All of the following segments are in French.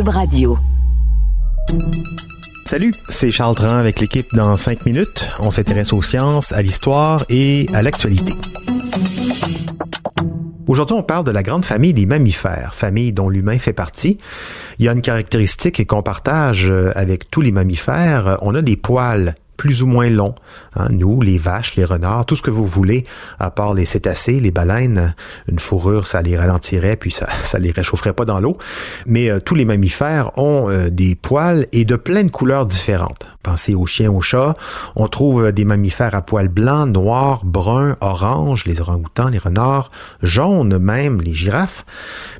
Radio. Salut, c'est Charles Tran avec l'équipe dans 5 minutes. On s'intéresse aux sciences, à l'histoire et à l'actualité. Aujourd'hui, on parle de la grande famille des mammifères, famille dont l'humain fait partie. Il y a une caractéristique qu'on partage euh, avec tous les mammifères, on a des poils plus ou moins long. Hein, nous, les vaches, les renards, tout ce que vous voulez, à part les cétacés, les baleines, une fourrure, ça les ralentirait, puis ça, ça les réchaufferait pas dans l'eau. Mais euh, tous les mammifères ont euh, des poils et de plein de couleurs différentes. Pensez aux chiens, aux chats. On trouve euh, des mammifères à poils blancs, noirs, bruns, orange, les orang-outans, les renards, jaunes même, les girafes.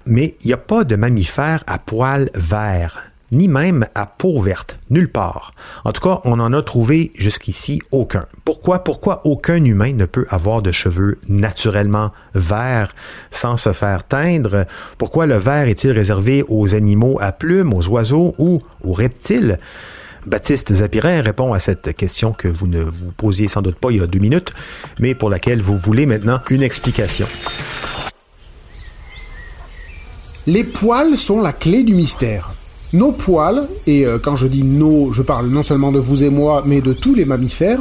Mais il n'y a pas de mammifères à poils verts ni même à peau verte, nulle part. En tout cas, on n'en a trouvé jusqu'ici aucun. Pourquoi? Pourquoi aucun humain ne peut avoir de cheveux naturellement verts sans se faire teindre? Pourquoi le vert est-il réservé aux animaux à plumes, aux oiseaux ou aux reptiles? Baptiste Zapirin répond à cette question que vous ne vous posiez sans doute pas il y a deux minutes, mais pour laquelle vous voulez maintenant une explication. Les poils sont la clé du mystère. Nos poils, et euh, quand je dis nos, je parle non seulement de vous et moi, mais de tous les mammifères,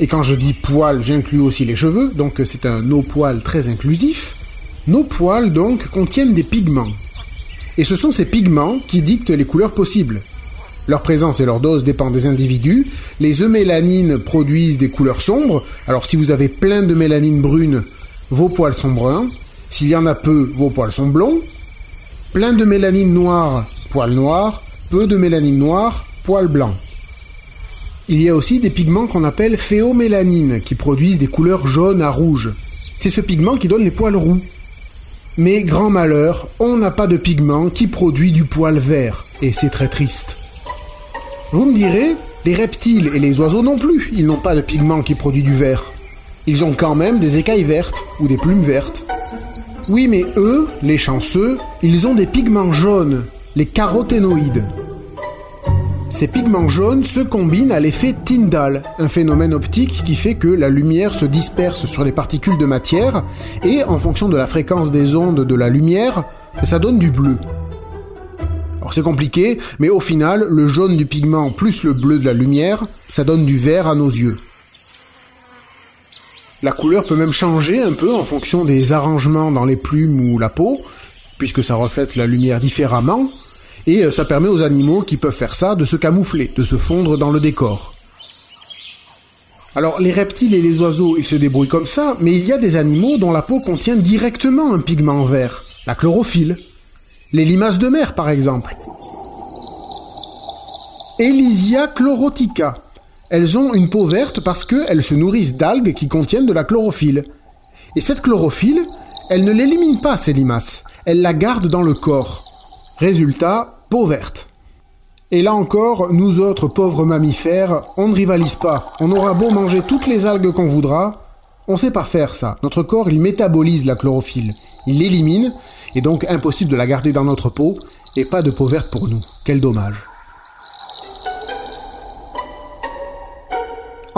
et quand je dis poils, j'inclus aussi les cheveux, donc c'est un nos poils très inclusif, nos poils donc contiennent des pigments. Et ce sont ces pigments qui dictent les couleurs possibles. Leur présence et leur dose dépendent des individus. Les eumélanines produisent des couleurs sombres. Alors si vous avez plein de mélanine brune, vos poils sont bruns. S'il y en a peu, vos poils sont blonds. Plein de mélanine noire, poils noirs, peu de mélanine noire, poils blancs. Il y a aussi des pigments qu'on appelle phéomélanine, qui produisent des couleurs jaunes à rouge. C'est ce pigment qui donne les poils roux. Mais grand malheur, on n'a pas de pigment qui produit du poil vert, et c'est très triste. Vous me direz, les reptiles et les oiseaux non plus, ils n'ont pas de pigment qui produit du vert. Ils ont quand même des écailles vertes ou des plumes vertes. Oui, mais eux, les chanceux, ils ont des pigments jaunes les caroténoïdes. Ces pigments jaunes se combinent à l'effet Tyndall, un phénomène optique qui fait que la lumière se disperse sur les particules de matière et en fonction de la fréquence des ondes de la lumière, ça donne du bleu. Alors c'est compliqué, mais au final, le jaune du pigment plus le bleu de la lumière, ça donne du vert à nos yeux. La couleur peut même changer un peu en fonction des arrangements dans les plumes ou la peau, puisque ça reflète la lumière différemment, et euh, ça permet aux animaux qui peuvent faire ça de se camoufler, de se fondre dans le décor. Alors les reptiles et les oiseaux, ils se débrouillent comme ça, mais il y a des animaux dont la peau contient directement un pigment vert, la chlorophylle. Les limaces de mer par exemple. Elysia chlorotica. Elles ont une peau verte parce qu'elles se nourrissent d'algues qui contiennent de la chlorophylle. Et cette chlorophylle, elle ne l'élimine pas, ces limaces. Elle la garde dans le corps. Résultat, peau verte. Et là encore, nous autres pauvres mammifères, on ne rivalise pas. On aura beau manger toutes les algues qu'on voudra, on sait pas faire ça. Notre corps, il métabolise la chlorophylle. Il l'élimine, et donc impossible de la garder dans notre peau, et pas de peau verte pour nous. Quel dommage.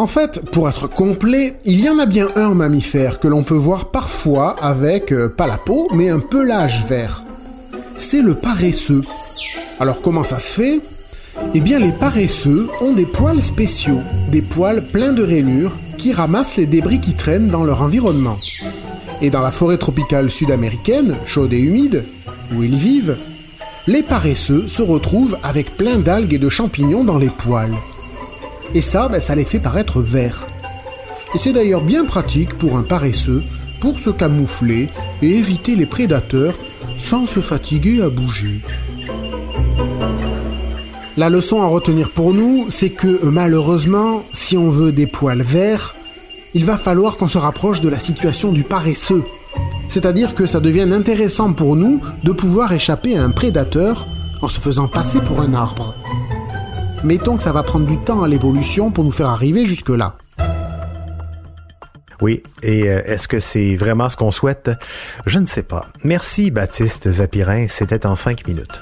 En fait, pour être complet, il y en a bien un mammifère que l'on peut voir parfois avec, euh, pas la peau, mais un pelage vert c'est le paresseux. Alors comment ça se fait? Eh bien les paresseux ont des poils spéciaux, des poils pleins de rainures qui ramassent les débris qui traînent dans leur environnement. Et dans la forêt tropicale sud-américaine, chaude et humide, où ils vivent, les paresseux se retrouvent avec plein d'algues et de champignons dans les poils. Et ça, ben, ça les fait paraître verts. Et c'est d'ailleurs bien pratique pour un paresseux pour se camoufler et éviter les prédateurs sans se fatiguer à bouger. La leçon à retenir pour nous, c'est que malheureusement, si on veut des poils verts, il va falloir qu'on se rapproche de la situation du paresseux. C'est-à-dire que ça devient intéressant pour nous de pouvoir échapper à un prédateur en se faisant passer pour un arbre. Mettons que ça va prendre du temps à l'évolution pour nous faire arriver jusque-là. Oui, et euh, est-ce que c'est vraiment ce qu'on souhaite? Je ne sais pas. Merci Baptiste Zapirin, c'était en cinq minutes.